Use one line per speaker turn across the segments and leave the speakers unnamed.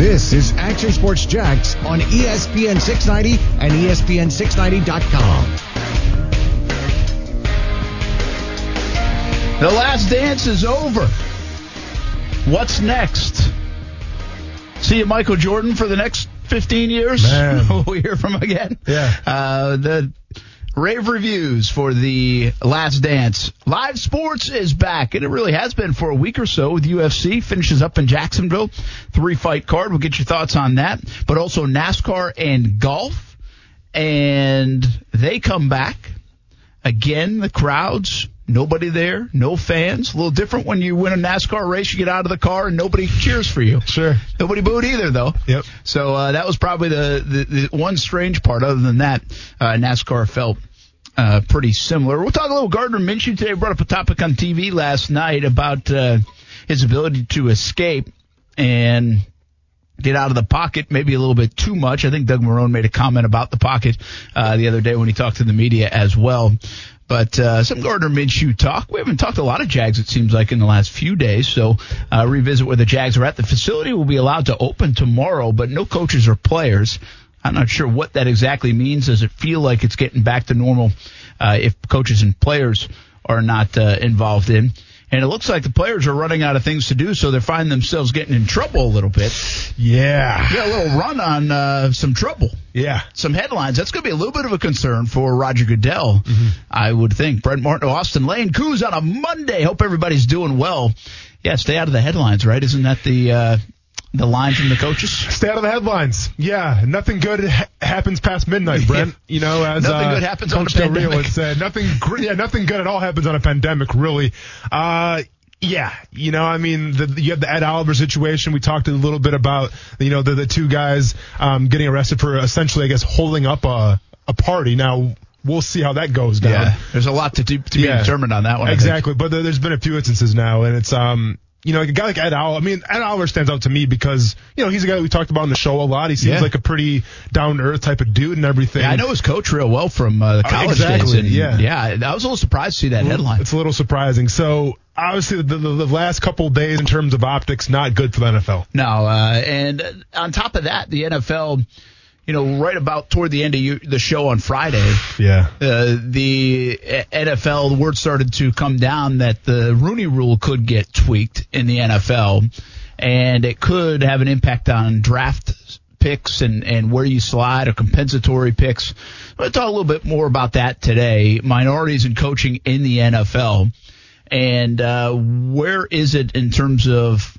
This is Action Sports Jax on ESPN 690 and ESPN690.com.
The last dance is over. What's next? See you, Michael Jordan, for the next 15 years.
Man.
we hear from him again.
Yeah.
Uh, the rave reviews for the Last Dance. Live sports is back, and it really has been for a week or so with UFC. Finishes up in Jacksonville. Three fight card. We'll get your thoughts on that. But also NASCAR and golf. And they come back. Again, the crowds Nobody there, no fans. A little different when you win a NASCAR race, you get out of the car and nobody cheers for you.
Sure.
Nobody booed either, though.
Yep.
So uh, that was probably the, the, the one strange part. Other than that, uh, NASCAR felt uh, pretty similar. We'll talk a little Gardner Minshew today. Brought up a topic on TV last night about uh, his ability to escape and get out of the pocket maybe a little bit too much. I think Doug Marrone made a comment about the pocket uh, the other day when he talked to the media as well. But uh, some Gardner Minshew talk. We haven't talked a lot of Jags, it seems like, in the last few days. So uh, revisit where the Jags are at. The facility will be allowed to open tomorrow, but no coaches or players. I'm not sure what that exactly means. Does it feel like it's getting back to normal uh, if coaches and players are not uh, involved in? and it looks like the players are running out of things to do, so they're finding themselves getting in trouble a little bit.
Yeah,
got a little run on uh, some trouble.
Yeah,
some headlines. That's going to be a little bit of a concern for Roger Goodell, mm-hmm. I would think. Brent Martin, Austen Lane, Coos on a Monday. Hope everybody's doing well. Yeah, stay out of the headlines, right? Isn't that the uh, the line from the coaches?
Stay out of the headlines. Yeah, nothing good ha- happens past midnight, Brent. You know, as
nothing
uh,
good happens Coach on a pandemic.
would say, nothing. Yeah, nothing good at all happens on a pandemic. Really. Uh, yeah, you know, I mean, the, you have the Ed Oliver situation. We talked a little bit about, you know, the, the two guys um, getting arrested for essentially, I guess, holding up a, a party. Now, we'll see how that goes down.
Yeah, there's a lot to, to be yeah, determined on that one.
Exactly, but there, has been a few instances now, and it's um, you know, like a guy like Ed Oliver. I mean, Ed Oliver stands out to me because you know he's a guy that we talked about on the show a lot. He seems yeah. like a pretty down to earth type of dude and everything.
Yeah, I know his coach real well from uh, the uh, college
exactly,
days. And,
yeah,
yeah, I was a little surprised to see that headline.
It's a little surprising. So obviously the, the, the, last couple days in terms of optics not good for the NFL.
No, uh, and on top of that, the NFL you know, right about toward the end of you, the show on Friday,
yeah,
uh, the NFL, the word started to come down that the Rooney Rule could get tweaked in the NFL, and it could have an impact on draft picks and, and where you slide or compensatory picks. I'm going to talk a little bit more about that today. Minorities in coaching in the NFL, and uh, where is it in terms of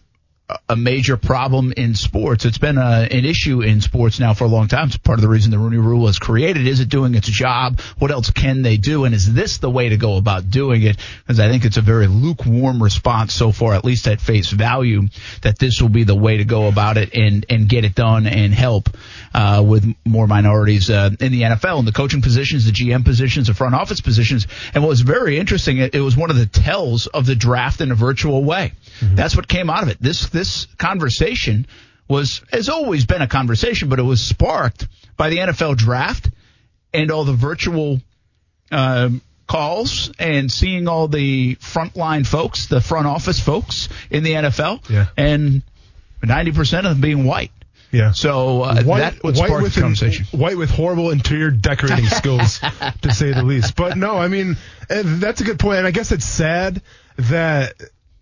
a major problem in sports. It's been a, an issue in sports now for a long time. It's part of the reason the Rooney Rule was created. Is it doing its job? What else can they do? And is this the way to go about doing it? Because I think it's a very lukewarm response so far, at least at face value, that this will be the way to go about it and, and get it done and help uh, with more minorities uh, in the NFL and the coaching positions, the GM positions, the front office positions. And what was very interesting, it, it was one of the tells of the draft in a virtual way. Mm-hmm. That's what came out of it. This this conversation was has always been a conversation, but it was sparked by the NFL draft and all the virtual uh, calls and seeing all the frontline folks, the front office folks in the NFL,
yeah.
and ninety percent of them being white.
Yeah.
So uh, white, that would spark
with
the conversation.
An, white with horrible interior decorating skills, to say the least. But no, I mean eh, that's a good point, and I guess it's sad that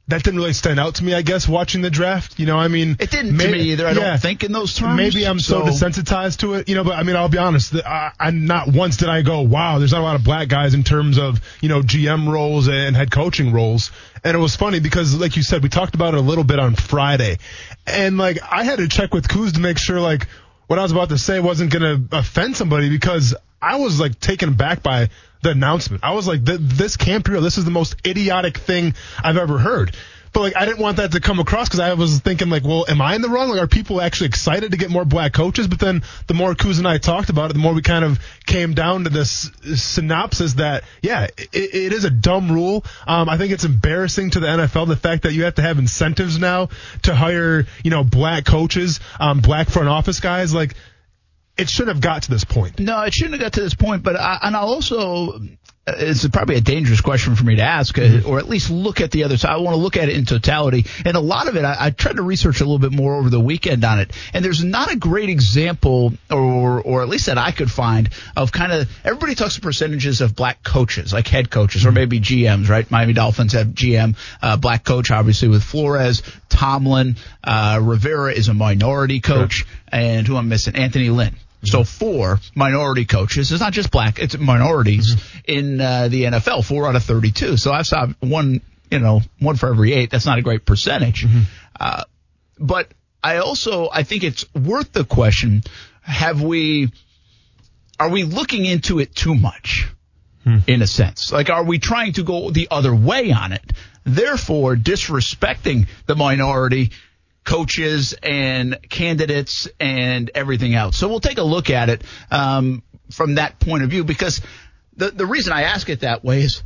that didn't really stand out to me, I guess, watching the draft. You know, I mean,
it didn't maybe, to me either. I yeah, don't think in those terms.
Maybe I'm so, so desensitized to it, you know. But I mean, I'll be honest. I, I not once did I go, "Wow, there's not a lot of black guys in terms of you know GM roles and head coaching roles." And it was funny because, like you said, we talked about it a little bit on Friday, and like I had to check with Kuz to make sure like what I was about to say wasn't going to offend somebody because I was like taken back by the announcement. I was like, this can't be real. This is the most idiotic thing I've ever heard. but like I didn't want that to come across because I was thinking like, well, am I in the wrong? Like, are people actually excited to get more black coaches? But then the more Kuz and I talked about it, the more we kind of came down to this synopsis that yeah, it, it is a dumb rule. Um, I think it's embarrassing to the NFL the fact that you have to have incentives now to hire you know black coaches, um, black front office guys. Like it shouldn't have got to this point.
No, it shouldn't have got to this point. But I, and I'll also it's probably a dangerous question for me to ask, uh, or at least look at the other side. I want to look at it in totality. And a lot of it, I, I tried to research a little bit more over the weekend on it. And there's not a great example, or, or at least that I could find, of kind of everybody talks percentages of black coaches, like head coaches, or maybe GMs, right? Miami Dolphins have GM, uh, black coach, obviously with Flores, Tomlin, uh, Rivera is a minority coach, and who I'm missing, Anthony Lynn. So four minority coaches. It's not just black; it's minorities mm-hmm. in uh, the NFL. Four out of thirty-two. So I've saw one, you know, one for every eight. That's not a great percentage. Mm-hmm. Uh, but I also I think it's worth the question: Have we? Are we looking into it too much? Hmm. In a sense, like, are we trying to go the other way on it? Therefore, disrespecting the minority coaches and candidates and everything else. So we'll take a look at it um, from that point of view because the the reason I ask it that way is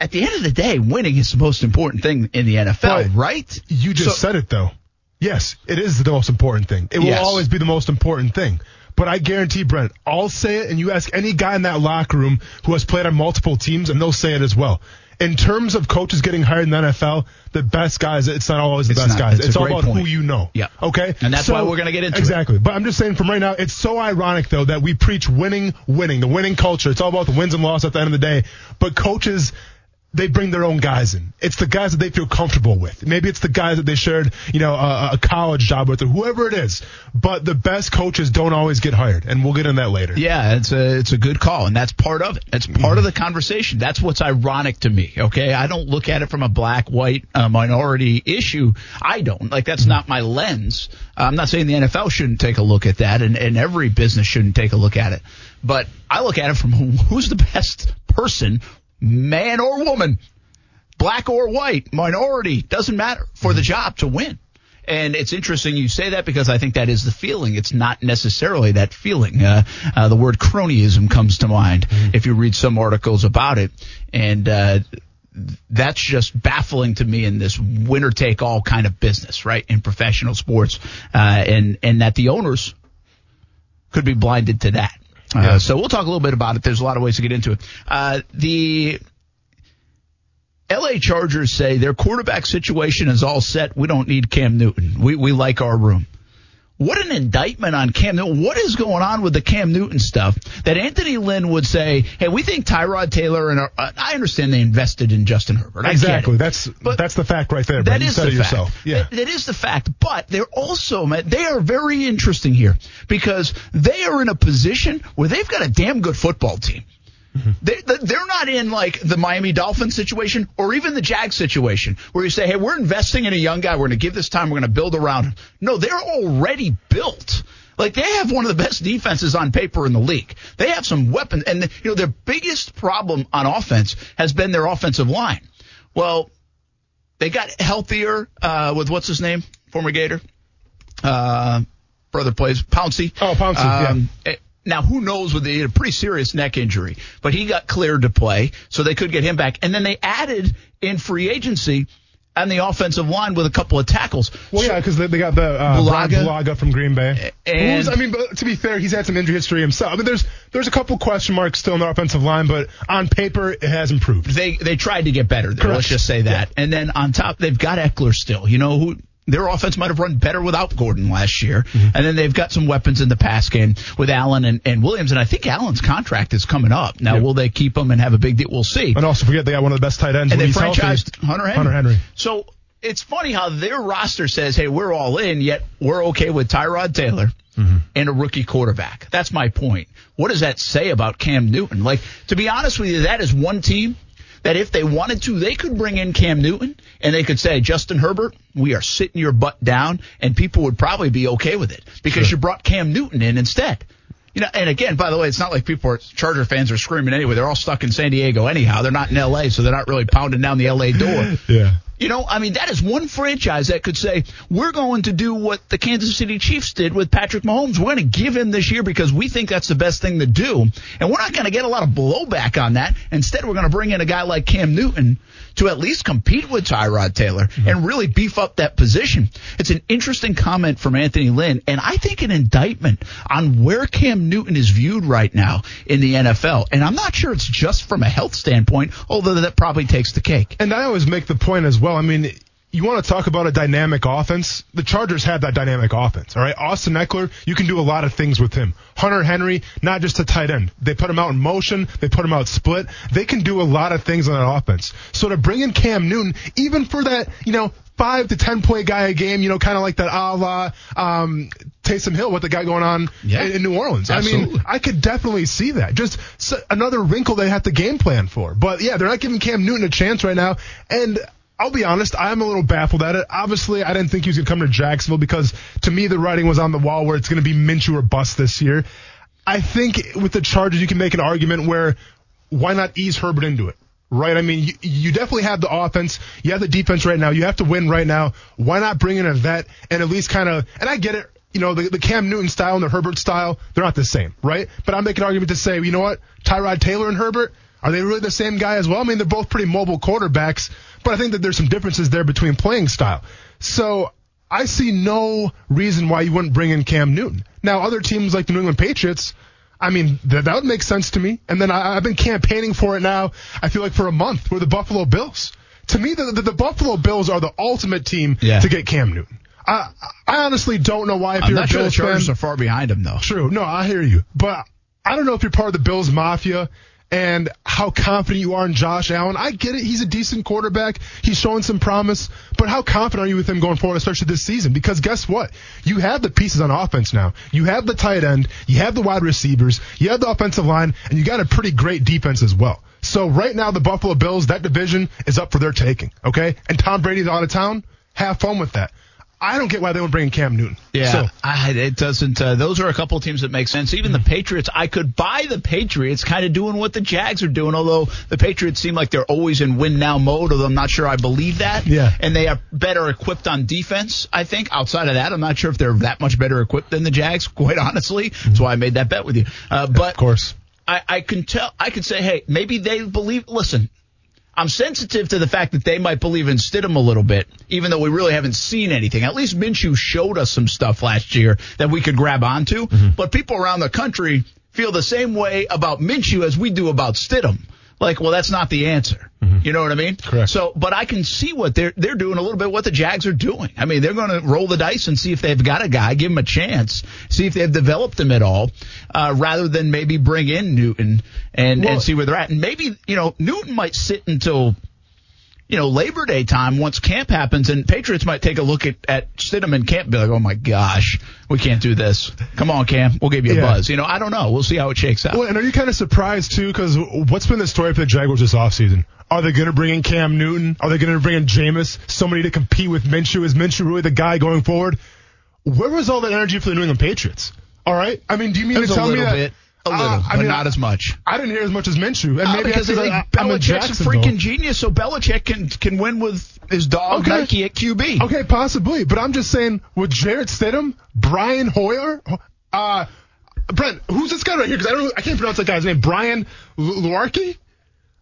at the end of the day, winning is the most important thing in the NFL, right? right?
You just so, said it though. Yes, it is the most important thing. It will yes. always be the most important thing. But I guarantee, Brent, I'll say it, and you ask any guy in that locker room who has played on multiple teams, and they'll say it as well in terms of coaches getting hired in the NFL, the best guys, it's not always the it's best not. guys. It's, it's all about point. who you know.
Yeah.
Okay.
And that's so, why we're going to get into
exactly.
It.
But I'm just saying from right now, it's so ironic though that we preach winning, winning, the winning culture. It's all about the wins and losses at the end of the day. But coaches they bring their own guys in. It's the guys that they feel comfortable with. Maybe it's the guys that they shared, you know, a, a, college job with or whoever it is. But the best coaches don't always get hired, and we'll get in that later.
Yeah, it's a it's a good call, and that's part of it. It's part of the conversation. That's what's ironic to me. Okay, I don't look at it from a black, white, uh, minority issue. I don't like that's not my lens. I'm not saying the NFL shouldn't take a look at that, and, and every business shouldn't take a look at it. But I look at it from who's the best person man or woman, black or white, minority, doesn't matter for the job to win. And it's interesting you say that because I think that is the feeling. It's not necessarily that feeling. Uh, uh, the word cronyism comes to mind mm-hmm. if you read some articles about it. And, uh, that's just baffling to me in this winner take all kind of business, right? In professional sports. Uh, and, and that the owners could be blinded to that. Uh, yeah. So we'll talk a little bit about it. There's a lot of ways to get into it. Uh, the LA Chargers say their quarterback situation is all set. We don't need Cam Newton. We, we like our room. What an indictment on Cam Newton. What is going on with the Cam Newton stuff that Anthony Lynn would say, hey, we think Tyrod Taylor and our, uh, I understand they invested in Justin Herbert.
exactly. That's but that's the fact right there. That is the fact. Yourself.
Yeah. That, that is the fact. But they're also, they are very interesting here because they are in a position where they've got a damn good football team. They, they're not in like the Miami Dolphins situation or even the Jag situation where you say, hey, we're investing in a young guy. We're going to give this time. We're going to build around him. No, they're already built. Like they have one of the best defenses on paper in the league. They have some weapons, and you know their biggest problem on offense has been their offensive line. Well, they got healthier uh, with what's his name, former Gator, uh, brother plays Pouncey.
Oh, Pouncey. Um, yeah.
Now, who knows with a pretty serious neck injury, but he got cleared to play, so they could get him back. And then they added in free agency on the offensive line with a couple of tackles.
Well, so, yeah, because they, they, got the uh, Bulaga, Bulaga from Green Bay. And I mean, but to be fair, he's had some injury history himself. I mean, there's there's a couple question marks still in the offensive line, but on paper, it has improved.
They they tried to get better. There, let's just say that. Yeah. And then on top, they've got Ekeler still. You know who their offense might have run better without Gordon last year. Mm-hmm. And then they've got some weapons in the pass game with Allen and, and Williams. And I think Allen's contract is coming up. Now, yep. will they keep him and have a big deal? We'll see.
And also forget they got one of the best tight ends.
And they franchised Hunter Henry.
Hunter Henry.
So it's funny how their roster says, hey, we're all in, yet we're okay with Tyrod Taylor. Mm-hmm. And a rookie quarterback. That's my point. What does that say about Cam Newton? Like, to be honest with you, that is one team that if they wanted to, they could bring in Cam Newton and they could say, Justin Herbert, we are sitting your butt down, and people would probably be okay with it because sure. you brought Cam Newton in instead. You know, and again, by the way, it's not like people are Charger fans are screaming anyway. They're all stuck in San Diego anyhow. They're not in L.A., so they're not really pounding down the L.A. door.
yeah.
You know, I mean, that is one franchise that could say, we're going to do what the Kansas City Chiefs did with Patrick Mahomes. We're going to give him this year because we think that's the best thing to do. And we're not going to get a lot of blowback on that. Instead, we're going to bring in a guy like Cam Newton to at least compete with Tyrod Taylor mm-hmm. and really beef up that position. It's an interesting comment from Anthony Lynn, and I think an indictment on where Cam Newton is viewed right now in the NFL. And I'm not sure it's just from a health standpoint, although that probably takes the cake.
And I always make the point as well. I mean, you want to talk about a dynamic offense? The Chargers have that dynamic offense. All right, Austin Ekeler, you can do a lot of things with him. Hunter Henry, not just a tight end. They put him out in motion. They put him out split. They can do a lot of things on that offense. So to bring in Cam Newton, even for that, you know, five to ten point guy a game, you know, kind of like that a la um, Taysom Hill, what the guy going on yeah, in, in, New Orleans. Absolutely. I mean, I could definitely see that. Just another wrinkle they have to game plan for. But yeah, they're not giving Cam Newton a chance right now. And I'll be honest, I'm a little baffled at it. Obviously, I didn't think he was going to come to Jacksonville because to me the writing was on the wall where it's going to be Minshew or bust this year. I think with the Chargers, you can make an argument where why not ease Herbert into it? Right? I mean, you, you definitely have the offense. You have the defense right now. You have to win right now. Why not bring in a vet and at least kind of, and I get it, you know, the, the Cam Newton style and the Herbert style, they're not the same, right? But I'm making an argument to say, you know what? Tyrod Taylor and Herbert, are they really the same guy as well? I mean, they're both pretty mobile quarterbacks, but I think that there's some differences there between playing style. So I see no reason why you wouldn't bring in Cam Newton. Now, other teams like the New England Patriots, I mean, that, that would make sense to me. And then I, have been campaigning for it now, I feel like for a month, with the Buffalo Bills. To me, the, the, the Buffalo Bills are the ultimate team yeah. to get Cam Newton. I, I honestly don't know why. If
I'm
you're
not
a
sure
Bills
the Chargers
fan,
are far behind him, though.
True. No, I hear you. But I don't know if you're part of the Bills Mafia and how confident you are in Josh Allen. I get it. He's a decent quarterback. He's showing some promise. But how confident are you with him going forward, especially this season? Because guess what? You have the pieces on offense now. You have the tight end. You have the wide receivers. You have the offensive line. And you got a pretty great defense as well. So right now, the Buffalo Bills, that division is up for their taking. Okay? And Tom Brady's out of town. Have fun with that. I don't get why they would bring Cam Newton.
Yeah, so. I, it doesn't. Uh, those are a couple of teams that make sense. Even the Patriots, I could buy the Patriots kind of doing what the Jags are doing. Although the Patriots seem like they're always in win now mode. Although I'm not sure I believe that.
Yeah,
and they are better equipped on defense. I think outside of that, I'm not sure if they're that much better equipped than the Jags. Quite honestly, mm-hmm. that's why I made that bet with you. Uh, but
of course.
I, I can tell. I could say, hey, maybe they believe. Listen, I'm sensitive to the fact that they might believe in Stidham a little bit, even though we really haven't seen anything. At least Minshew showed us some stuff last year that we could grab onto. Mm-hmm. But people around the country feel the same way about Minshew as we do about Stidham like, well, that's not the answer. Mm-hmm. You know what I mean?
Correct.
So, but I can see what they're they're doing a little bit what the Jags are doing. I mean, they're going to roll the dice and see if they've got a guy, give him a chance, see if they've developed him at all, uh, rather than maybe bring in Newton and well, and see where they're at. And maybe you know Newton might sit until you know, Labor Day time once camp happens, and Patriots might take a look at, at Stidham and camp and be like, oh my gosh, we can't do this. Come on, Cam, we'll give you a yeah. buzz. You know, I don't know. We'll see how it shakes out.
Well, and are you kind of surprised too? Because what's been the story for the Jaguars this offseason? Are they going to bring in Cam Newton? Are they going to bring in Jameis? Somebody to compete with Minshew? Is Minshew really the guy going forward? Where was all that energy for the New England Patriots? All right. I mean, do you mean
to
tell me that?
Bit. A little, uh, I but mean, not I, as much.
I didn't hear as much as Minshew, and uh, maybe
because
I,
Belichick's a freaking genius, so Belichick can can win with his dog okay. Nike at QB.
Okay, possibly, but I'm just saying with Jarrett Stidham, Brian Hoyer, uh, Brent, who's this guy right here? Because I don't, I can't pronounce that guy's name. Brian Lewerke.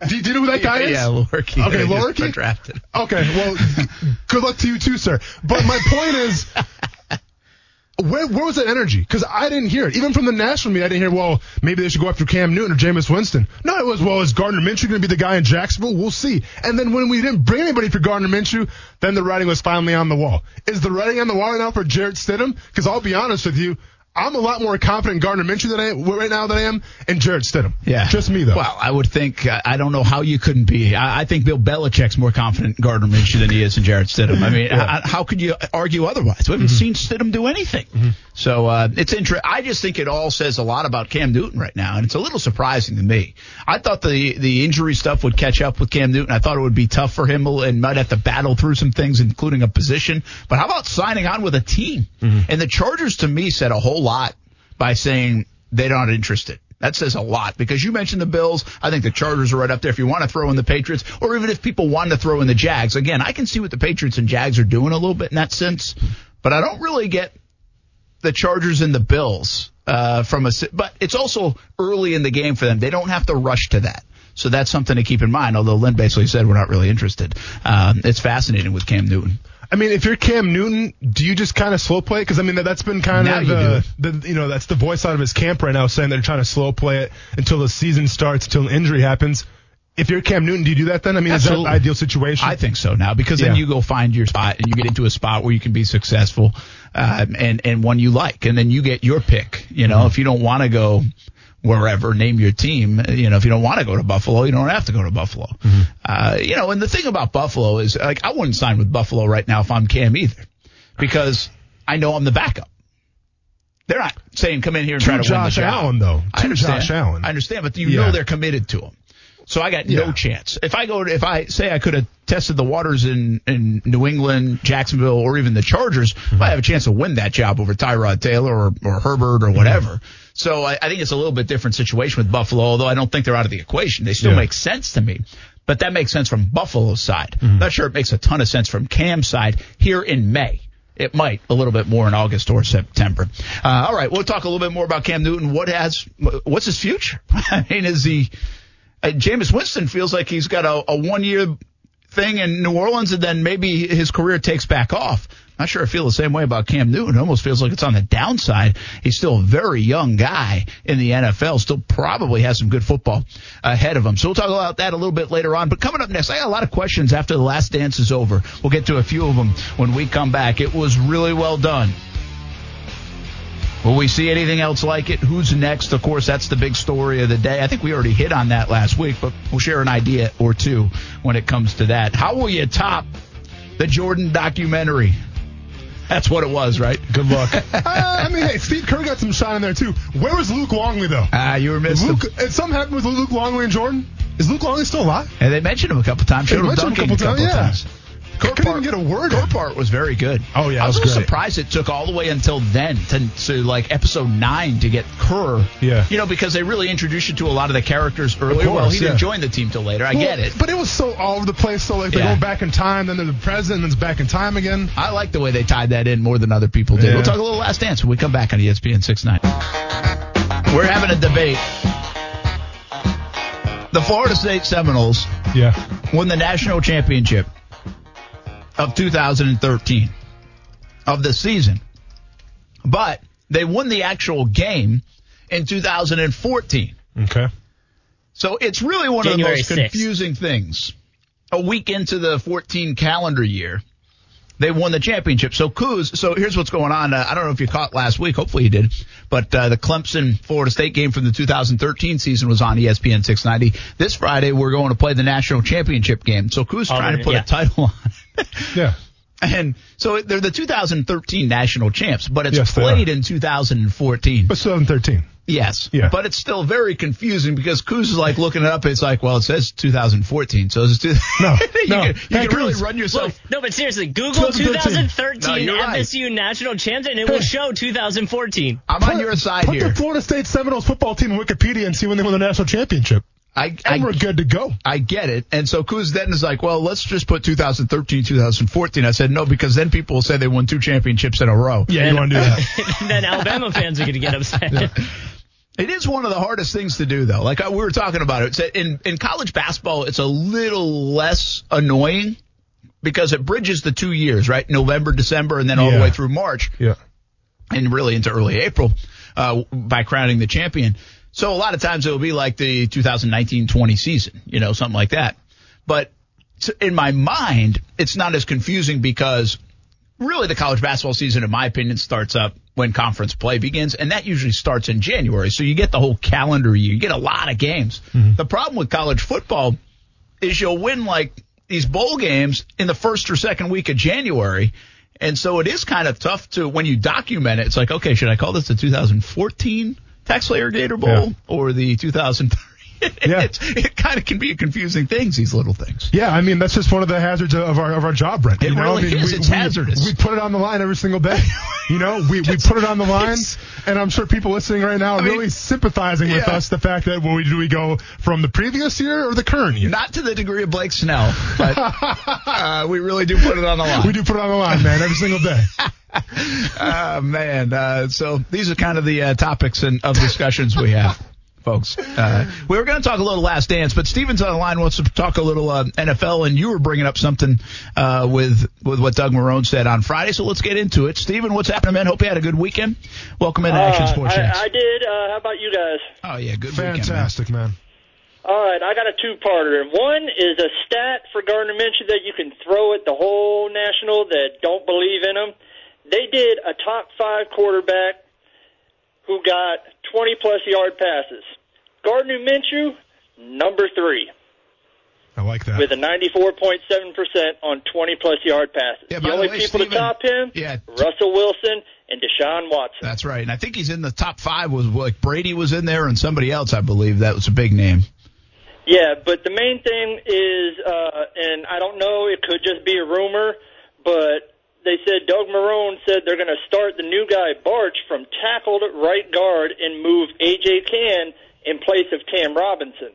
Do, do, you know who that guy is?
Yeah, Lewerke.
Okay, Lewerke.
Drafted.
Okay, well, good luck to you too, sir. But my point is, where, where was that energy? Because I didn't hear it. Even from the national media, I didn't hear, well, maybe they should go after Cam Newton or Jameis Winston. No, it was, well, is Gardner Minshew going to be the guy in Jacksonville? We'll see. And then when we didn't bring anybody for Gardner Minshew, then the writing was finally on the wall. Is the writing on the wall now for Jarrett Stidham? Because I'll be honest with you, I'm a lot more confident in Gardner Minshew than I am right now than I am in Jarrett Stidham.
Yeah,
just me though.
Well, I would think I don't know how you couldn't be. I, I think Bill Belichick's more confident in Gardner Minshew than he is in Jarrett Stidham. I mean, yeah. I, how could you argue otherwise? We haven't mm-hmm. seen Stidham do anything. Mm-hmm. So uh, it's interesting. I just think it all says a lot about Cam Newton right now, and it's a little surprising to me. I thought the the injury stuff would catch up with Cam Newton. I thought it would be tough for him and might have to battle through some things, including a position. But how about signing on with a team? Mm-hmm. And the Chargers, to me, said a whole lot by saying they're not interested. That says a lot because you mentioned the Bills. I think the Chargers are right up there. If you want to throw in the Patriots, or even if people want to throw in the Jags, again, I can see what the Patriots and Jags are doing a little bit in that sense, but I don't really get the Chargers and the Bills uh, from a. But it's also early in the game for them. They don't have to rush to that. So that's something to keep in mind. Although Lynn basically said we're not really interested. Um, it's fascinating with Cam Newton.
I mean, if you're Cam Newton, do you just kind of slow play it? Because I mean, that, has been kind
now
of the, the, you know, that's the voice out of his camp right now saying they're trying to slow play it until the season starts, until an injury happens. If you're Cam Newton, do you do that then? I mean,
Absolutely.
is that an ideal situation?
I think so now because then
Yeah.
you go find your spot and you get into a spot where you can be successful, um, and and one you like, and then you get your pick. You know, if you don't want to go wherever, name your team. You know, if you don't want to go to Buffalo, you don't have to go to Buffalo. Uh, you know, and the thing about Buffalo is like I wouldn't sign with Buffalo right now if I'm Cam either, because I know I'm the backup. They're not saying come in here and
To
try to
Josh
win the job.
Allen, though.
I
To
understand.
Josh Allen.
I understand, but you
Yeah.
know they're committed to him. So I got no chance. If I go to, if I say I could have tested the waters in, in New England, Jacksonville, or even the Chargers, I mm-hmm. have a chance to win that job over Tyrod Taylor or, or Herbert or mm-hmm. whatever. So I, I think it's a little bit different situation with Buffalo, although I don't think they're out of the equation. They still
Yeah.
make sense to me. But that makes sense from Buffalo's side. Mm-hmm. Not sure it makes a ton of sense from Cam's side here in May. It might a little bit more in August or September. Uh, all right, we'll talk a little bit more about Cam Newton. What has, what's his future? I mean, is he, uh, Jameis Winston feels like he's got a, a one year thing in New Orleans and then maybe his career takes back off. Not sure I feel the same way about Cam Newton. It almost feels like it's on the downside. He's still a very young guy in the NFL, still probably has some good football ahead of him. So we'll talk about that a little bit later on. But coming up next, I got a lot of questions after the last dance is over. We'll get to a few of them when we come back. It was really well done. Will we see anything else like it? Who's next? Of course, that's the big story of the day. I think we already hit on that last week, but we'll share an idea or two when it comes to that. How will you top the Jordan documentary? That's what it was, right?
Good luck. uh, I mean, hey, Steve Kerr got some shine in there too. Where was Luke Longley though?
Ah, you were missing.
Luke, and something happened with Luke Longley and Jordan. Is Luke Longley still alive?
And they mentioned him a couple times.
They
Showed him
mentioned him
dunking
a couple times, yeah.
times.
Couldn't even get a word
Core
in.
part was very good.
Oh, yeah,
I was
was great.
surprised it took all the way until then to, to like episode nine to get Kerr.
Yeah.
You know, because they really introduced you to a lot of the characters earlier.
course,
well, he didn't join the team till later. I get it.
But it was so all over the place. So like they're
Yeah.
going back in time, then they're the president, then it's back in time again.
I like the way they tied that in more than other people did.
Yeah.
We'll talk a little last dance when we come back on ESPN six nine. We're having a debate. The Florida State Seminoles
Yeah.
won the national championship of 2013 of the season, but they won the actual game in 2014.
Okay.
So it's really one
January
of the
6th.
most confusing things. A week into the 14 calendar year, they won the championship. So Coos, so here's what's going on. Uh, I don't know if you caught last week. Hopefully you did. But uh, the Clemson Florida State game from the 2013 season was on ESPN 690. This Friday we're going to play the national championship game. So Coos
Oh,
trying to put
yeah.
a title on.
Yeah.
And so they're the 2013 national champs, but it's
Yes,
played in 2014.
But 2013.
Yes.
Yeah.
But it's still very confusing because Kuz is like looking it up. It's like, well, it says 2014. So it's two-
No,
you
no.
can, you
Hey,
can really run yourself.
Look, no, but seriously, Google
2013.
2013
No, you're right.
FSU national champion, and it will show 2014.
I'm on your side
put
here.
the Florida State Seminoles football team in Wikipedia and see when they won the national championship.
I,
And we're good to go.
I get it. And so Kuz then is like, well, let's just put 2013, 2014. I said, no, because then people will say they won two championships in a row.
Yeah, you want to do that.
then Alabama fans are going to get upset.
It is one of the hardest things to do, though. Like we were talking about it. It's in in college basketball, it's a little less annoying because it bridges the two years, right? November, December, and then all the way through March,
Yeah.
and really into early April uh, by crowning the champion. So a lot of times it will be like the 2019-20 season, you know, something like that. But in my mind, it's not as confusing because really the college basketball season, in my opinion, starts up when conference play begins, and that usually starts in January. So you get the whole calendar year. You get a lot of games. Mm-hmm. The problem with college football is you'll win like these bowl games in the first or second week of January. And so it is kind of tough to, when you document it, it's like, okay, should I call this the 2014 TaxSlayer Gator Bowl
Yeah.
or the 2013?
Yeah.
It's, it kind of can be confusing things, these little things.
Yeah, I mean that's just one of the hazards of our of our job, Brent.
It
you know?
really
I mean,
is.
We,
It's
we-
hazardous.
We put it on the line every single day. You know, we, we put it on the line, and I'm sure people listening right now are
I mean,
really sympathizing with us. The fact that well, we do we go from the previous year or the current year?
Not to the degree of Blake Snell, but uh, we really do put it on the line.
we do put it on the line, man, every single day.
Oh man! Uh, so these are kind of the uh, topics and of discussions we have, folks. Uh, we were going to talk a little Last Dance, but Steven's on the line wants to talk a little uh, NFL, and you were bringing up something uh, with with what Doug Marrone said on Friday. So let's get into it. Steven, what's happening, man? Hope you had a good weekend. Welcome into Action
Uh,
Sports
I, I did. Uh, how about you guys?
oh yeah, good weekend, man.
Fantastic, man.
All right, I got a two-parter. One is a stat for Gardner Minshew that you can throw at the whole national that don't believe in him. They did a top five quarterback who got 20-plus yard passes. Gardner Minshew, number three,
I like that.
with a 94.7% on 20-plus yard passes.
Yeah,
the
the
only
way,
people
Steven-
to top him,
Yeah.
Russell Wilson and Deshaun Watson.
That's right, and I think he's in the top five. Was like Brady was in there, and somebody else, I believe, that was a big name.
Yeah, but the main thing is, uh, and I don't know, it could just be a rumor, but they said Doug Marrone said they're going to start the new guy Bartch from tackle to right guard and move AJ Cann in place of Cam Robinson.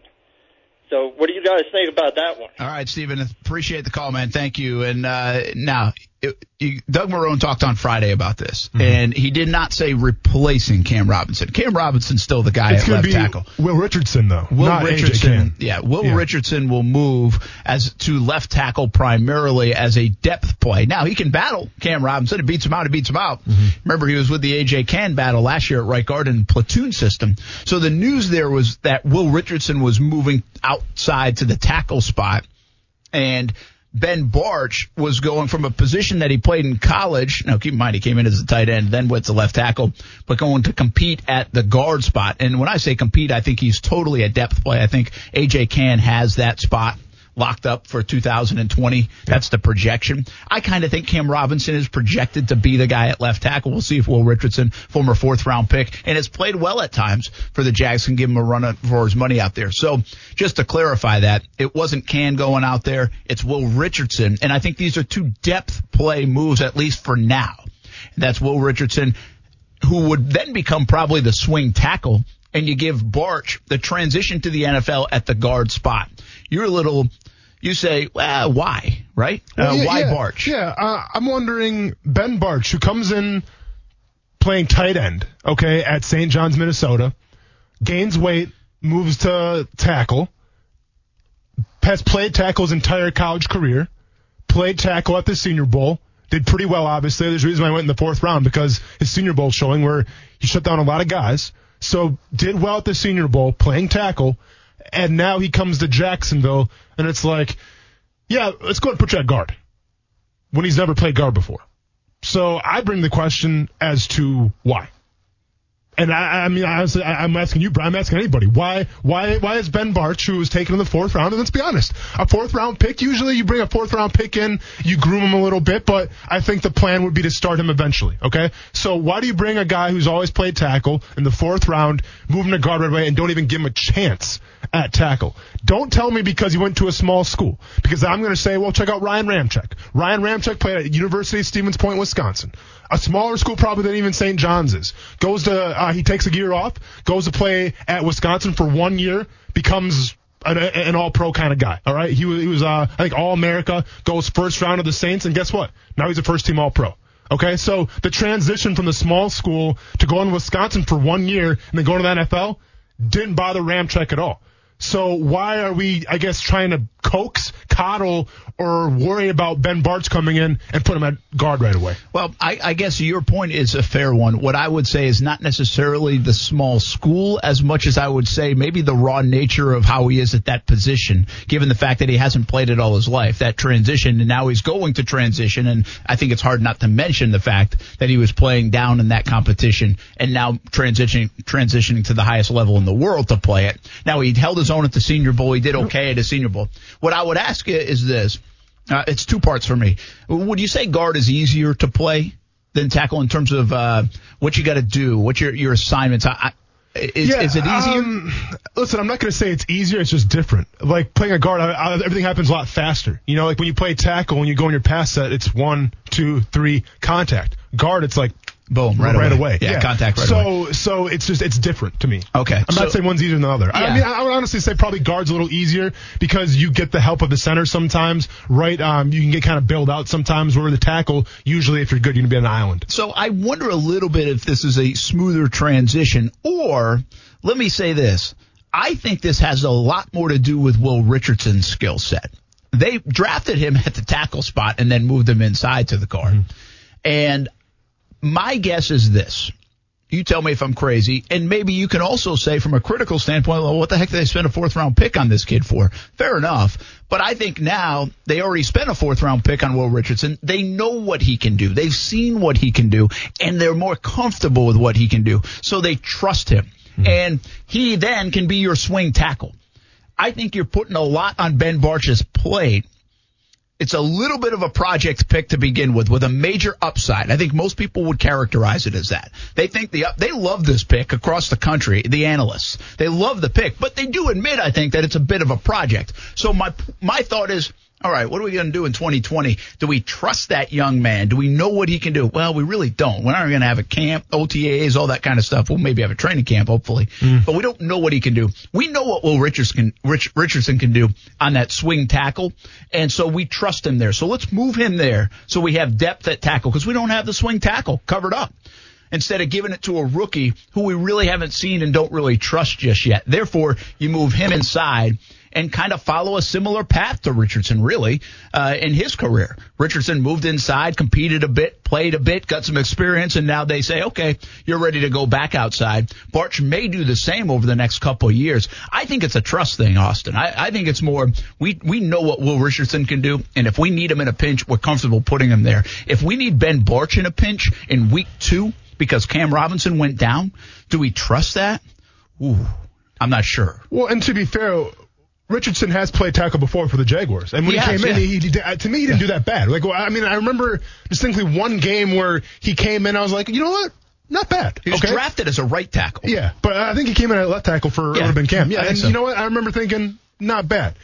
So, what do you guys think about that one?
All right, Stephen, appreciate the call, man. Thank you. And uh, now, it, you, Doug Marrone talked on Friday about this,
Mm-hmm.
and he did not say replacing Cam Robinson. Cam Robinson's still the guy
it's
at left
be
tackle.
Will Richardson, though.
Will
not AJ
Richardson,
Cann.
yeah, Will
Yeah.
Richardson will move as to left tackle primarily as a depth play. Now he can battle Cam Robinson. It beats him out. It beats him out.
Mm-hmm.
Remember, he was with the AJ Cann battle last year at right guard in platoon system. So the news there was that Will Richardson was moving outside to the tackle spot, and Ben Bartch was going from a position that he played in college. Now, keep in mind, he came in as a tight end, then went to left tackle, but going to compete at the guard spot. And when I say compete, I think he's totally a depth play. I think AJ Cann has that spot locked up for 2020. That's the projection. I kind of think Cam Robinson is projected to be the guy at left tackle. We'll see if Will Richardson, former fourth round pick, and has played well at times for the Jags, can give him a run for his money out there. So just to clarify that, it wasn't Cann going out there. It's Will Richardson. And I think these are two depth play moves, at least for now. And That's Will Richardson, who would then become probably the swing tackle and you give Bartch the transition to the NFL at the guard spot. You're a little, you say, well, why, right?
Well,
uh,
yeah,
why
yeah,
Bartch?
Yeah, uh, I'm wondering Ben Bartch, who comes in playing tight end, okay, at St. John's, Minnesota, gains weight, moves to tackle, has played tackle his entire college career, played tackle at the Senior Bowl, did pretty well, obviously. There's a reason why I went in the fourth round because his Senior Bowl showing where he shut down a lot of guys. So did well at the Senior Bowl, playing tackle, and now he comes to Jacksonville, and it's like, yeah, let's go and put you at guard when he's never played guard before. So I bring the question as to why. And I, I mean, honestly, I, I'm asking you, Brian. I'm asking anybody. Why, why, why is Ben Bartch, who was taken in the fourth round, and let's be honest, a fourth round pick, usually you bring a fourth round pick in, you groom him a little bit, but I think the plan would be to start him eventually, okay? So why do you bring a guy who's always played tackle in the fourth round, move him to guard right away, and don't even give him a chance at tackle? Don't tell me because he went to a small school, because I'm going to say, well, check out Ryan Ramczyk. Ryan Ramczyk played at University of Stevens Point, Wisconsin a smaller school probably than even St. John's is. Goes to uh, he takes a year off, goes to play at Wisconsin for one year, becomes an, an all pro kind of guy. All right, he was he was uh, I think all America, goes first round of the Saints, and guess what? Now he's a first team all pro. Okay, so the transition from the small school to going to Wisconsin for one year and then going to the NFL didn't bother Ramczyk at all. So why are we, I guess, trying to coax, coddle, or worry about Ben Bartch coming in and put him at guard right away?
Well, I, I guess your point is a fair one. What I would say is not necessarily the small school as much as I would say maybe the raw nature of how he is at that position, given the fact that he hasn't played it all his life. That transition, and now he's going to transition, and I think it's hard not to mention the fact that he was playing down in that competition and now transitioning transitioning to the highest level in the world to play it. Now he held his own at the Senior Bowl. He did okay at the Senior Bowl. What I would ask you is this. Uh, it's two parts for me. Would you say guard is easier to play than tackle in terms of uh, what you got to do, what your your assignments? I, I, Is, is it easier?
Um, listen, I'm not going to say it's easier. It's just different. Like playing a guard, I, I, everything happens a lot faster. You know, like when you play tackle, when you go in your pass set, it's one, two, three, contact. Guard, it's like
Boom, right,
right
away.
away.
Yeah, contact right
so,
away.
So it's just it's different to me.
Okay,
I'm
so-
not saying one's easier than the other. I mean, I would honestly say probably guards a little easier because you get the help of the center sometimes, right? Um, you can get kind of bailed out sometimes. Where the tackle, usually if you're good, you're gonna be on an island.
So I wonder a little bit if this is a smoother transition, or let me say this. I think this has a lot more to do with Will Richardson's skill set. They drafted him at the tackle spot and then moved him inside to the guard. And my guess is this. You tell me if I'm crazy, and maybe you can also say from a critical standpoint, well, what the heck did they spend a fourth round pick on this kid for? Fair enough. But I think now they already spent a fourth round pick on Will Richardson. They know what he can do. They've seen what he can do, and they're more comfortable with what he can do. So they trust him. Hmm. And he then can be your swing tackle. I think you're putting a lot on Ben Bartch's plate it's a little bit of a project pick to begin with, with a major upside. I think most people would characterize it as that. They think the they love this pick across the country. The analysts they love the pick, but they do admit, I think, that it's a bit of a project. So my my thought is. All right, what are we going to do in 2020? Do we trust that young man? Do we know what he can do? Well, we really don't. We're not going to have a camp, OTAs, all that kind of stuff. We'll maybe have a training camp, hopefully, mm. but we don't know what he can do. We know what Will Richardson, Rich, Richardson can do on that swing tackle, and so we trust him there. So let's move him there so we have depth at tackle because we don't have the swing tackle covered up instead of giving it to a rookie who we really haven't seen and don't really trust just yet. Therefore, you move him inside and kind of follow a similar path to Richardson, really, uh, in his career. Richardson moved inside, competed a bit, played a bit, got some experience, and now they say, okay, you're ready to go back outside. Bartch may do the same over the next couple of years. I think it's a trust thing, Austen. I, I think it's more, we, we know what Will Richardson can do, and if we need him in a pinch, we're comfortable putting him there. If we need Ben Bartch in a pinch in week two, because Cam Robinson went down, do we trust that? Ooh, I'm not sure.
Well, and to be fair, Richardson has played tackle before for the Jaguars, and when
He
he,
has,
came in, he, he uh, to me he didn't do that bad. Like, well, I mean, I remember distinctly one game where he came in, I was like, you know what, not bad.
He was
okay.
drafted as a right tackle.
Yeah, but I think he came in at left tackle for
Yeah,
have.
I
Yeah, and
so.
you know what? I remember thinking not bad.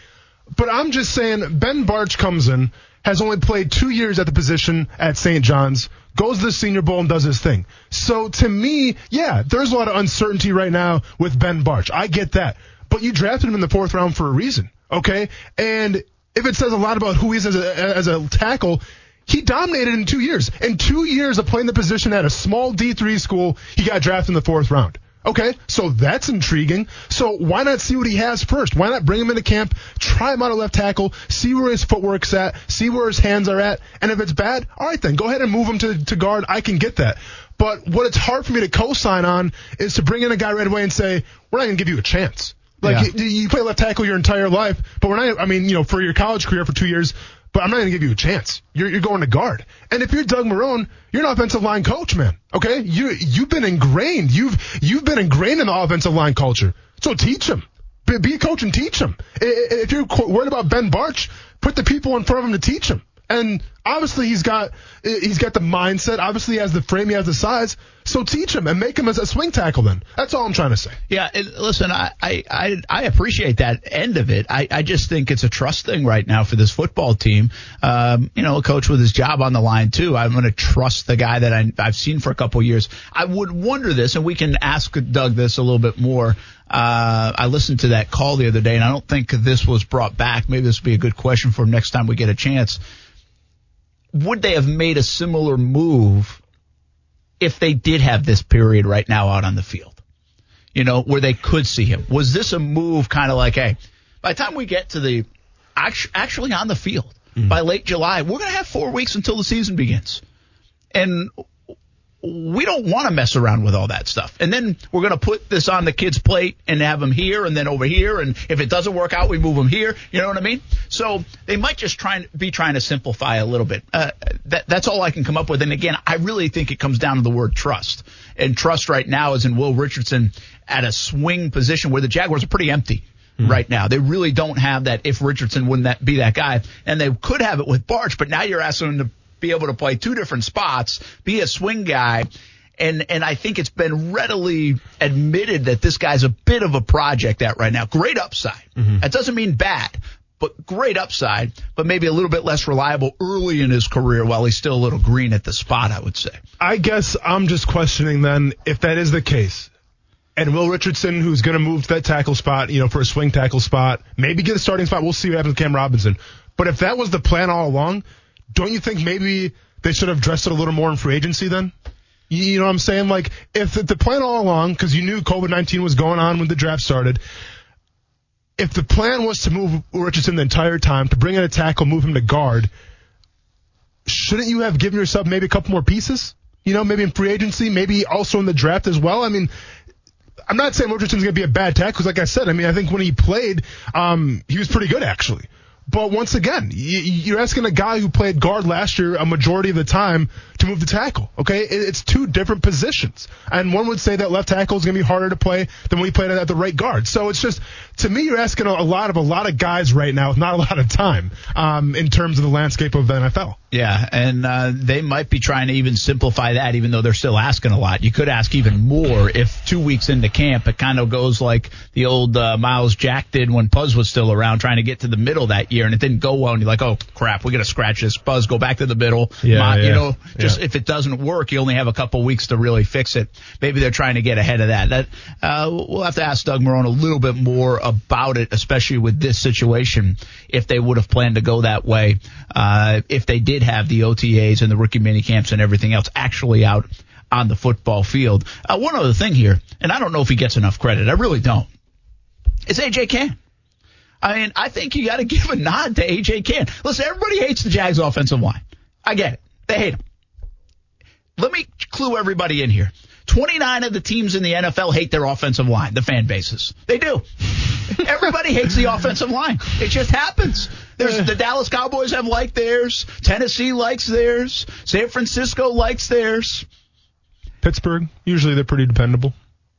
But I'm just saying Ben Bartch comes in, has only played two years at the position at St. John's, goes to the Senior Bowl and does his thing. So to me, yeah, there's a lot of uncertainty right now with Ben Bartch. I get that, but you drafted him in the fourth round for a reason, okay? And if it says a lot about who he is as a, as a tackle. He dominated in two years. In two years of playing the position at a small D3 school, he got drafted in the fourth round. Okay, so that's intriguing. So why not see what he has first? Why not bring him into camp, try him out at left tackle, see where his footwork's at, see where his hands are at, and if it's bad, all right then, go ahead and move him to, to guard. I can get that. But what it's hard for me to co-sign on is to bring in a guy right away and say, we're not going to give you a chance. Like
Yeah.
you, play left tackle your entire life, but we're not. I mean, you know, for your college career for two years, but I'm not going to give you a chance. You're, you're going to guard. And if you're Doug Marrone, you're an offensive line coach, man. Okay, you you've been ingrained. You've you've been ingrained in the offensive line culture. So teach them. Be, be a coach and teach them. If you're worried about Ben Bartch, put the people in front of him to teach him. And obviously he's got he's got the mindset. Obviously he has the frame. He has the size. So teach him and make him as a swing tackle. Then that's all I'm trying to say.
Yeah, listen, I, I, I, appreciate that end of it. I, I just think it's a trust thing right now for this football team. Um, you know, a coach with his job on the line too. I'm going to trust the guy that I, I've seen for a couple years. I would wonder this, and we can ask Doug this a little bit more. Uh, I listened to that call the other day, and I don't think this was brought back. Maybe this would be a good question for next time we get a chance. Would they have made a similar move if they did have this period right now out on the field? you know, where they could see him? Was this a move kind of like, hey, by the time we get to the actually on the field mm. by late July, we're going to have four weeks until the season begins. And we don't want to mess around with all that stuff. And then we're going to put this on the kid's plate and have them here and then over here. And if it doesn't work out, we move them here. You know what I mean? So they might just try and be trying to simplify a little bit. Uh, that, that's all I can come up with. And again, I really think it comes down to the word trust. And trust right now is in Will Richardson at a swing position where the Jaguars are pretty empty. Right now, they really don't have that. If Richardson wouldn't that be that guy, and they could have it with Bartch, but now you're asking them to be able to play two different spots, be a swing guy, And and I think it's been readily admitted that this guy's a bit of a project at right now. Great upside. Mm-hmm. That doesn't mean bad, but great upside, but maybe a little bit less reliable early in his career while he's still a little green at the spot, I would say.
I guess I'm just questioning then if that is the case. And Will Richardson, who's going to move to that tackle spot, you know, for a swing tackle spot, maybe get a starting spot. We'll see what happens with Cam Robinson. But if that was the plan all along, don't you think maybe they should have dressed it a little more in free agency then? You know what I'm saying? Like, if the, plan all along, because you knew COVID-19 was going on when the draft started, if the plan was to move Richardson the entire time, to bring in a tackle, move him to guard, shouldn't you have given yourself maybe a couple more pieces? You know, maybe in free agency, maybe also in the draft as well. I mean, I'm not saying Richardson's going to be a bad tackle because, like I said, I mean, I think when he played, um, he was pretty good actually. But once again, you're asking a guy who played guard last year a majority of the time to move the tackle. Okay, it's two different positions, and one would say that left tackle is going to be harder to play than when he played at the right guard. So it's just to me, you're asking a lot of a lot of guys right now with not a lot of time um, in terms of the landscape of the NFL.
Yeah, and uh, they might be trying to even simplify that, even though they're still asking a lot. You could ask even more if two weeks into camp it kind of goes like the old uh, Myles Jack did when Poz was still around, trying to get to the middle that year, and it didn't go well. And you're like, oh crap, we got to scratch this. Poz, go back to the middle.
Yeah,
You
yeah,
know, just
yeah.
if it doesn't work, you only have a couple weeks to really fix it. Maybe they're trying to get ahead of that. That uh, we'll have to ask Doug Marrone a little bit more about it, especially with this situation. If they would have planned to go that way, uh, if they did have the OTAs and the rookie mini camps and everything else actually out on the football field. Uh, one other thing here, and I don't know if he gets enough credit. I really don't. It's AJ Cann. I mean, I think you got to give a nod to AJ Cann. Listen, everybody hates the Jags offensive line. I get it. They hate him. Let me clue everybody in here. 29 of the teams in the NFL hate their offensive line, the fan bases. They do. Everybody hates the offensive line. It just happens. There's the Dallas Cowboys have liked theirs. Tennessee likes theirs. San Francisco likes theirs.
Pittsburgh, usually they're pretty dependable.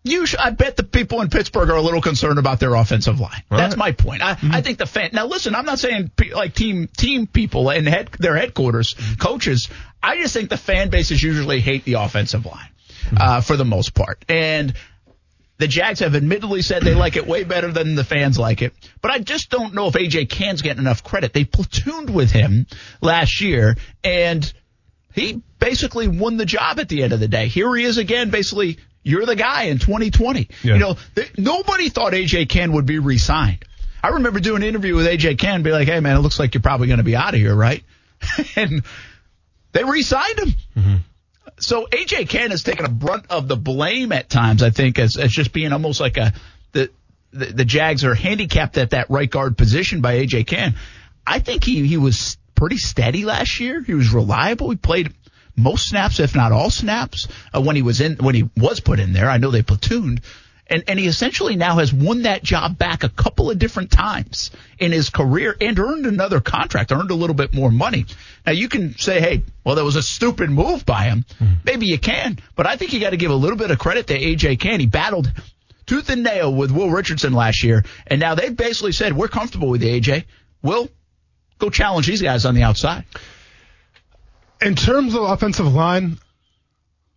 You sh- I bet the people in Pittsburgh are a little concerned about their offensive line.
All
That's my point. I, mm-hmm. I think the fan. Now listen, I'm not saying pe- like team team people and head their headquarters coaches. I just think the fan bases usually hate the offensive line uh, for the most part, and the Jags have admittedly said they like it way better than the fans like it. But I just don't know if AJ Cann's getting enough credit. They platooned with him last year, and he basically won the job at the end of the day. Here he is again, basically, you're the guy in 2020.
Yeah.
You know, th- nobody thought AJ Cann would be re-signed. I remember doing an interview with AJ Cann, be like, hey man, it looks like you're probably going to be out of here, right? and they re-signed him. So AJ Cann has taken a brunt of the blame at times, I think, as, as just being almost like a, the, the, the Jags are handicapped at that right guard position by AJ Cann. I think he, he was pretty steady last year. He was reliable. He played most snaps, if not all snaps, uh, when he was in, when he was put in there. I know they platooned. And, and he essentially now has won that job back a couple of different times in his career and earned another contract, earned a little bit more money. Now you can say, hey, well, that was a stupid move by him. Hmm. Maybe you can, but I think you got to give a little bit of credit to AJ Cann. He battled tooth and nail with Will Richardson last year, and now they've basically said, we're comfortable with AJ. Will, go challenge these guys on the outside.
in terms of offensive line,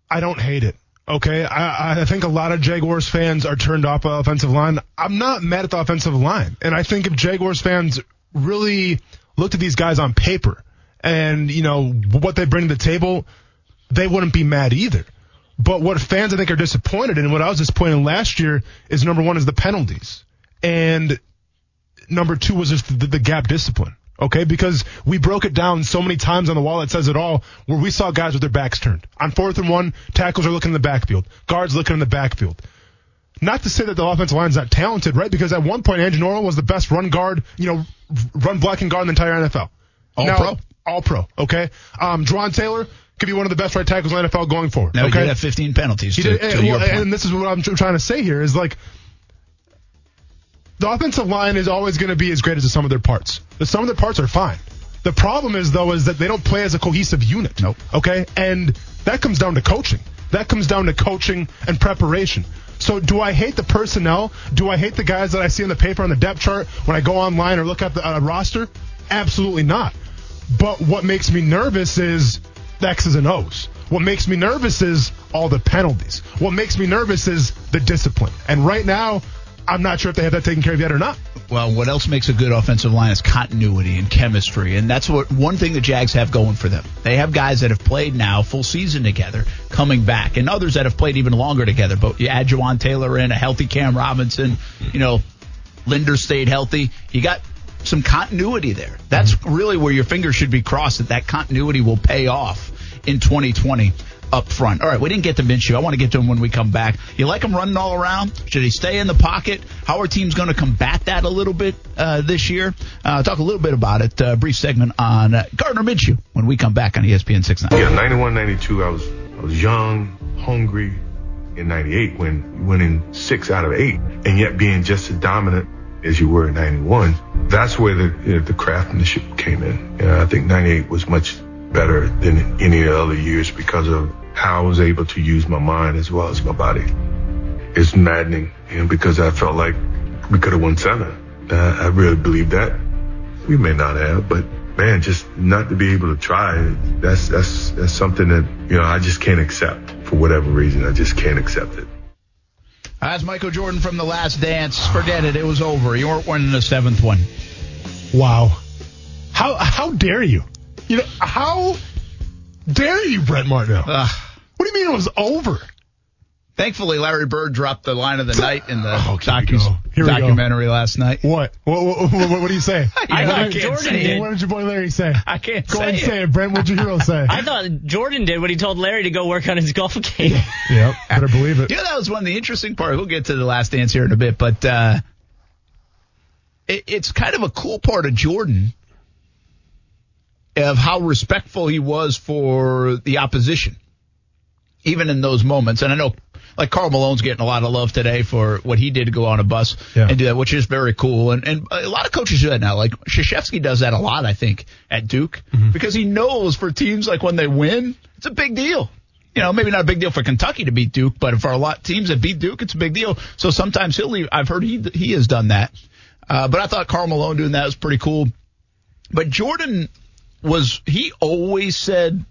I don't hate it. Okay, I, I think a lot of Jaguars fans are turned off by offensive line. I'm not mad at the offensive line, and I think if Jaguars fans really looked at these guys on paper and you know what they bring to the table, they wouldn't be mad either. But what fans I think are disappointed in, what I was disappointed in last year, is number one is the penalties, and number two was just the, the gap discipline. Okay, because we broke it down so many times on the wall that says it all, where we saw guys with their backs turned. On fourth and one, tackles are looking in the backfield, guards looking in the backfield. Not to say that the offensive line's not talented, right? Because at one point, Andrew Norwell was the best run guard, you know, run blocking guard in the entire NFL.
All
Now-
pro.
All pro. Okay. Um, Jawaan Taylor could be one of the best right tackles in the NFL going forward.
Now,
okay.
he did have 15 penalties.
He
to,
did,
to
and, well, and this is what I'm trying to say here is like the offensive line is always going to be as great as the sum of their parts. The sum of their parts are fine. The problem is though is that they don't play as a cohesive unit.
Nope.
Okay, and that comes down to coaching. That comes down to coaching and preparation. So do I hate the personnel? Do I hate the guys that I see on the paper on the depth chart when I go online or look at the uh, roster? Absolutely not. But what makes me nervous is the X's and O's. What makes me nervous is all the penalties. What makes me nervous is the discipline. And right now, I'm not sure if they have that taken care of yet or not.
Well, what else makes a good offensive line is continuity and chemistry, and that's what one thing the Jags have going for them. They have guys that have played now full season together, coming back, and others that have played even longer together. But you add Jawaan Taylor in, a healthy Cam Robinson, you know, Linder stayed healthy. You got some continuity there. That's mm-hmm. really where your fingers should be crossed that that continuity will pay off in 2020 up front. All right, we didn't get to Minshew. I want to get to him when we come back. You like him running all around? Should he stay in the pocket? How are teams going to combat that a little bit uh, this year? Uh, talk a little bit about it. Uh, brief segment on uh, Gardner Minshew when we come back on ESPN 69.
Yeah, 91, 92, I was, I was young, hungry. In 98, when winning six out of eight, and yet being just as dominant as you were in 91, that's where the, you know, the craftsmanship came in. I think 98 was much better than any of the other years because of how I was able to use my mind as well as my body. It's maddening, you know, because I felt like we could have won seven. Uh, I really believe that. We may not have, but man, just not to be able to try, that's, that's, that's something that, you know, I just can't accept for whatever reason. I just can't accept it.
That's Michael Jordan from The Last Dance. Forget it. It was over. You weren't winning the seventh one.
Wow. How how dare you? You know, how dare you, Brett Martineau?
Ugh.
what do you mean it was over?
Thankfully, Larry Bird dropped the line of the night in the
Oh,
docu-
go. Here we go.
documentary last night.
What? What, what, what, what do you say?
I
know,
thought
I can't
Jordan
say it.
did.
What did your boy Larry say?
I can't
Go
say
ahead and
it.
say it, Brent. What'd your hero say?
I thought Jordan did what he told Larry to go work on his golf game.
yep, better believe it.
You know, that was one of the interesting parts. We'll get to the last dance here in a bit, but uh, it, it's kind of a cool part of Jordan of how respectful he was for the opposition, even in those moments. And I know, like Karl Malone's getting a lot of love today for what he did to go on a bus
Yeah.
and do that, which is very cool. And, and a lot of coaches do that now. Like Krzyzewski does that a lot, I think, at Duke, because he knows for teams like when they win, it's a big deal you know, maybe not a big deal for Kentucky to beat Duke, but for a lot of teams that beat Duke, it's a big deal. So sometimes he'll leave. I've heard he he has done that, uh, but I thought Karl Malone doing that was pretty cool. But Jordan was he always said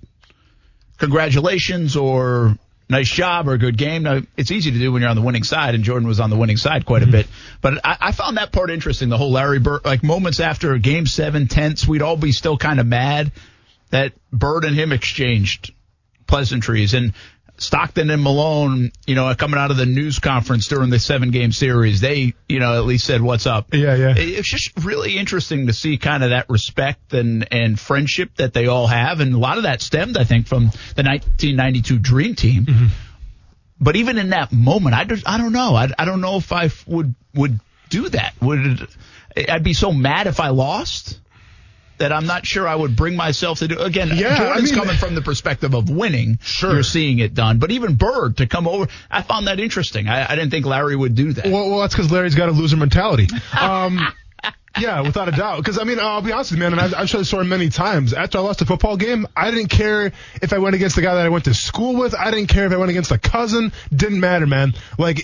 congratulations or nice job or good game. Now it's easy to do when you're on the winning side, and Jordan was on the winning side quite a mm-hmm. bit. But I, I found that part interesting. The whole Larry Bird, like moments after Game Seven, tense, we'd all be still kind of mad that Bird and him exchanged pleasantries and Stockton and Malone, you know, coming out of the news conference during the seven game series, they, you know, at least said, what's up?
Yeah, yeah.
It's just really interesting to see kind of that respect and, and friendship that they all have. And a lot of that stemmed, I think, from the 1992 Dream Team.
Mm-hmm.
But even in that moment, I, just, I don't know. I, I don't know if I would, would do that. Would, I'd be so mad if I lost that I'm not sure I would bring myself to do. Again,
Yeah, I mean-
coming from the perspective of winning.
Sure.
You're seeing it done. But even Bird to come over, I found that interesting. I, I didn't think Larry would do that.
Well, well that's because Larry's got a loser mentality. Um, yeah, without a doubt. Because I mean, I'll be honest with you, man, and I've, I've story many times. After I lost a football game, I didn't care if I went against the guy that I went to school with. I didn't care if I went against a cousin. Didn't matter, man. Like,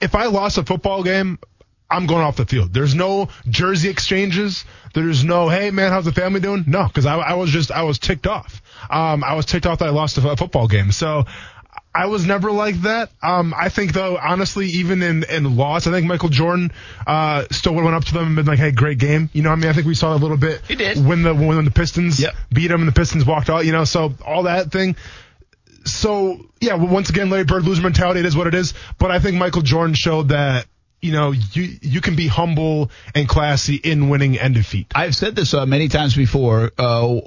if I lost a football game. I'm going off the field. There's no jersey exchanges. There's no, hey man, how's the family doing? No, because I, I was just, I was ticked off. Um, I was ticked off that I lost a, a football game. So I was never like that. Um, I think though, honestly, even in, in loss, I think Michael Jordan, uh, still went up to them and been like, Hey, great game. You know what I mean? I think we saw a little bit
He did.
when the, when the Pistons
Yep.
beat them and the Pistons walked out, you know, so all that thing. So yeah, well, once again, Larry Bird loser mentality. It is what it is. But I think Michael Jordan showed that, you know, you, you can be humble and classy in winning and defeat.
I've said this uh, many times before. Uh,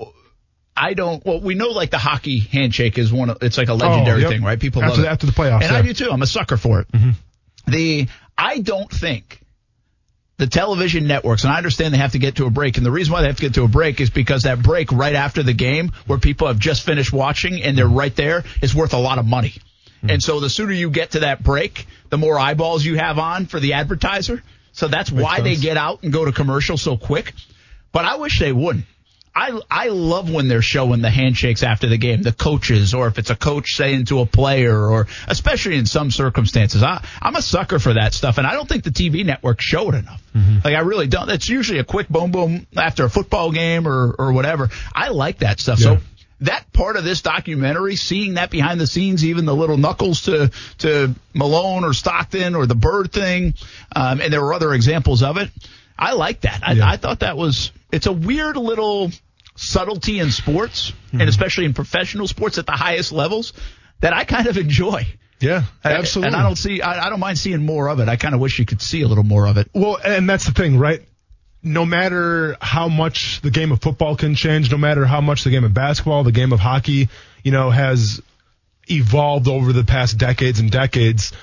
I don't. Well, we know like the hockey handshake is one. of It's like a legendary
yep.
thing, right? People
After
love it
after the playoffs,
and I do too. I'm a sucker for it. The I don't think the television networks, and I understand they have to get to a break, and the reason why they have to get to a break is because that break right after the game, where people have just finished watching and they're right there, is worth a lot of money. And so the sooner you get to that break, the more eyeballs you have on for the advertiser. So that's why they get out and go to commercial so quick. But I wish they wouldn't. I I love when they're showing the handshakes after the game, the coaches, or if it's a coach saying to a player, or especially in some circumstances. I I'm a sucker for that stuff, and I don't think the TV networks show it enough. Mm-hmm. Like I really don't. It's usually a quick boom boom after a football game or or whatever. I like that stuff.
Yeah.
So that part of this documentary, seeing that behind the scenes, even the little knuckles to to Malone or Stockton or the Bird thing, um, and there were other examples of it. I like that. I,
Yeah.
I thought that was it's a weird little subtlety in sports,
Mm-hmm.
and especially in professional sports at the highest levels, that I kind of enjoy.
Yeah, absolutely.
And I don't see, I, I don't mind seeing more of it. I kind of wish you could see a little more of it.
Well, and that's the thing, right? No matter how much the game of football can change, no matter how much the game of basketball, the game of hockey, you know, has evolved over the past decades and decades,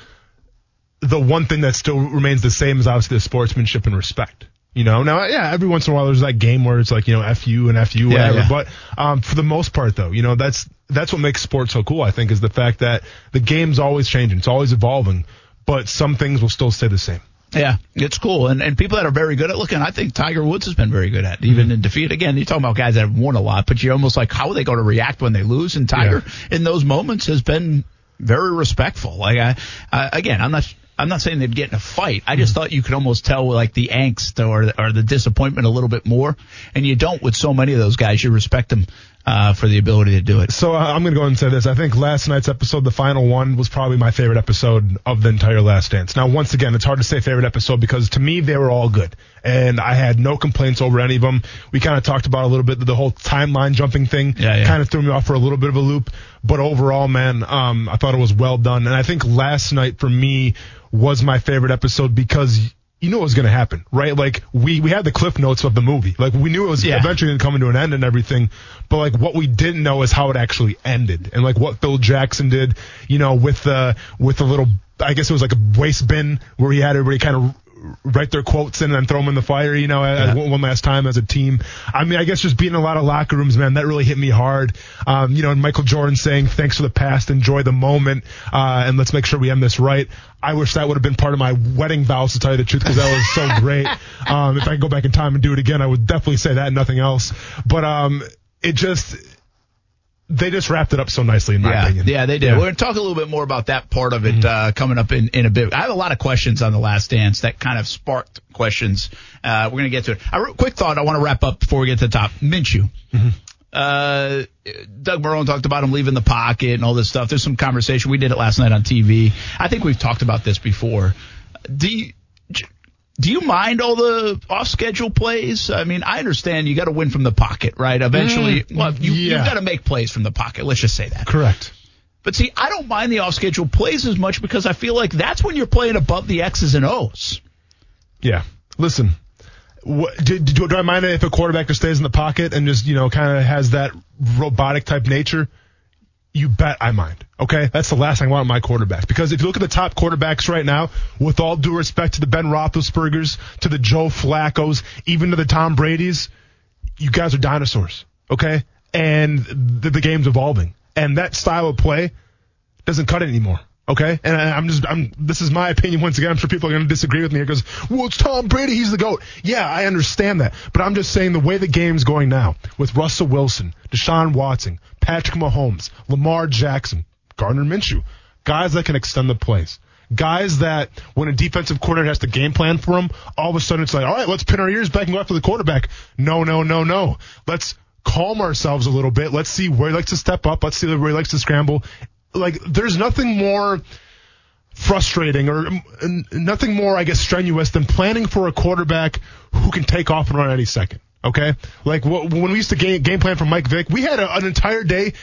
the one thing that still remains the same is obviously the sportsmanship and respect. You know, now, yeah, every once in a while there's that game where it's like, you know, F you and F you,
Yeah,
whatever.
yeah.
But, um, for the most part though, you know, that's, that's what makes sports so cool, I think, is the fact that the game's always changing. It's always evolving, but some things will still stay the same.
Yeah, it's cool. And and people that are very good at looking, I think Tiger Woods has been very good at, even in defeat. Again, you're talking about guys that have won a lot, but you're almost like, how are they going to react when they lose? And Tiger, in those moments, has been very respectful. Like, I, uh, again, I'm not. I'm not saying they'd get in a fight. I just thought you could almost tell like the angst or or the disappointment a little bit more, and you don't with so many of those guys. You respect them uh, for the ability to do it.
So uh, I'm going to go ahead and say this. I think last night's episode, the final one, was probably my favorite episode of the entire Last Dance. Now, once again, it's hard to say favorite episode because to me, they were all good. And I had no complaints over any of them. We kind of talked about a little bit the whole timeline jumping thing.
Yeah, yeah.
Kind of threw me off for a little bit of a loop. But overall, man, um, I thought it was well done. And I think last night for me was my favorite episode because you knew it was going to happen, right? Like we, we had the cliff notes of the movie. Like we knew it was
Yeah.
eventually going to come to an end and everything. But like what we didn't know is how it actually ended and like what Phil Jackson did, you know, with the, with the little, I guess it was like a waste bin where he had everybody kind of write their quotes in and then throw them in the fire, you know, as-
Yeah.
one last time as a team. I mean, I guess just being in a lot of locker rooms, man, that really hit me hard. Um, you know, and Michael Jordan saying, thanks for the past, enjoy the moment, uh, and let's make sure we end this right. I wish that would have been part of my wedding vows to tell you the truth because that was so great. Um, if I could go back in time and do it again, I would definitely say that and nothing else. But, um, it just, they just wrapped it up so nicely in my
yeah,
opinion.
Yeah, they did.
Yeah. Mm-hmm.
We're going to talk a little bit more about that part of it uh, coming up in, in a bit. I have a lot of questions on the last dance that kind of sparked questions. Uh, we're going to get to it. A real quick thought I want to wrap up before we get to the top. Minshew.
Mm-hmm.
Uh, Doug Marrone talked about him leaving the pocket and all this stuff. There's some conversation. We did it last night on TV. I think we've talked about this before. Do you, do you mind all the off schedule plays? I mean, I understand you got to win from the pocket, right? Eventually, mm. well, you,
yeah.
you've got to make plays from the pocket. Let's just say that.
Correct.
But see, I don't mind the off schedule plays as much because I feel like that's when you're playing above the X's and O's.
Yeah. Listen, what, do, do, do I mind if a quarterback just stays in the pocket and just, you know, kind of has that robotic type nature? You bet I mind. Okay. That's the last thing I want my quarterbacks. Because if you look at the top quarterbacks right now, with all due respect to the Ben Roethlisbergers, to the Joe Flacco's, even to the Tom Brady's, you guys are dinosaurs. Okay. And the, the game's evolving. And that style of play doesn't cut it anymore. Okay, and I- I'm just, I'm. This is my opinion once again. I'm sure people are going to disagree with me It goes, well, it's Tom Brady. He's the goat. Yeah, I understand that, but I'm just saying the way the game's going now with Russell Wilson, Deshaun Watson, Patrick Mahomes, Lamar Jackson, Gardner Minshew, guys that can extend the plays. Guys that when a defensive coordinator has to game plan for them, all of a sudden it's like, all right, let's pin our ears back and go after the quarterback. No, no, no, no. Let's calm ourselves a little bit. Let's see where he likes to step up. Let's see where he likes to scramble. Like, there's nothing more frustrating or nothing more, I guess, strenuous than planning for a quarterback who can take off and run any second. Okay, like when we used to game, game plan for Mike Vick, we had a, an entire day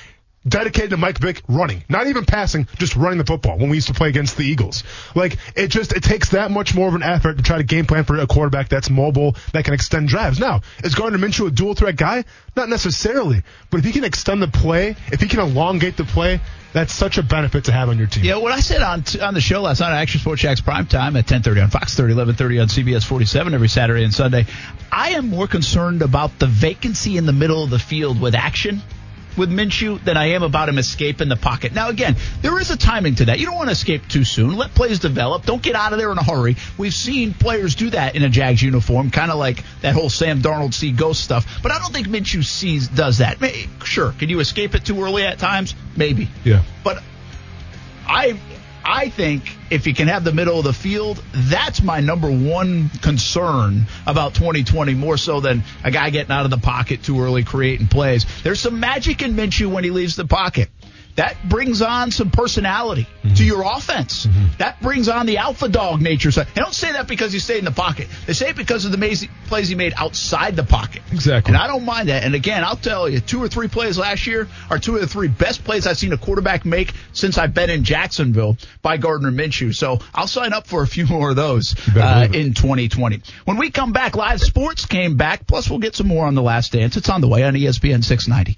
dedicated to Mike Vick running, not even passing, just running the football when we used to play against the Eagles. Like it just it takes that much more of an effort to try to game plan for a quarterback that's mobile that can extend drives. Now, is Gardner Minshew a dual threat guy? Not necessarily, but if he can extend the play, if he can elongate the play, that's such a benefit to have on your team.
Yeah, what I said on t- on the show last night on Action Sports Jax Prime Time at 10:30 on Fox 30, 11:30 on CBS 47 every Saturday and Sunday. I am more concerned about the vacancy in the middle of the field with action with Minshew than I am about him escaping the pocket. Now again, there is a timing to that. You don't want to escape too soon. Let plays develop. Don't get out of there in a hurry. We've seen players do that in a Jags uniform, kind of like that whole Sam Darnold see ghost stuff. But I don't think Minshew sees does that. Sure, can you escape it too early at times? Maybe.
Yeah.
But I I think if you can have the middle of the field, that's my number one concern about 2020, more so than a guy getting out of the pocket too early, creating plays. There's some magic in Minshew when he leaves the pocket. That brings on some personality mm-hmm. to your offense. Mm-hmm. That brings on the alpha dog nature. So they don't say that because he stayed in the pocket. They say it because of the amazing plays he made outside the pocket.
Exactly.
And I don't mind that. And again, I'll tell you, two or three plays last year are two of the three best plays I've seen a quarterback make since I've been in Jacksonville by Gardner Minshew. So I'll sign up for a few more of those uh, in 2020. When we come back, live sports came back. Plus, we'll get some more on the last dance. It's on the way on ESPN 690.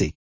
emergency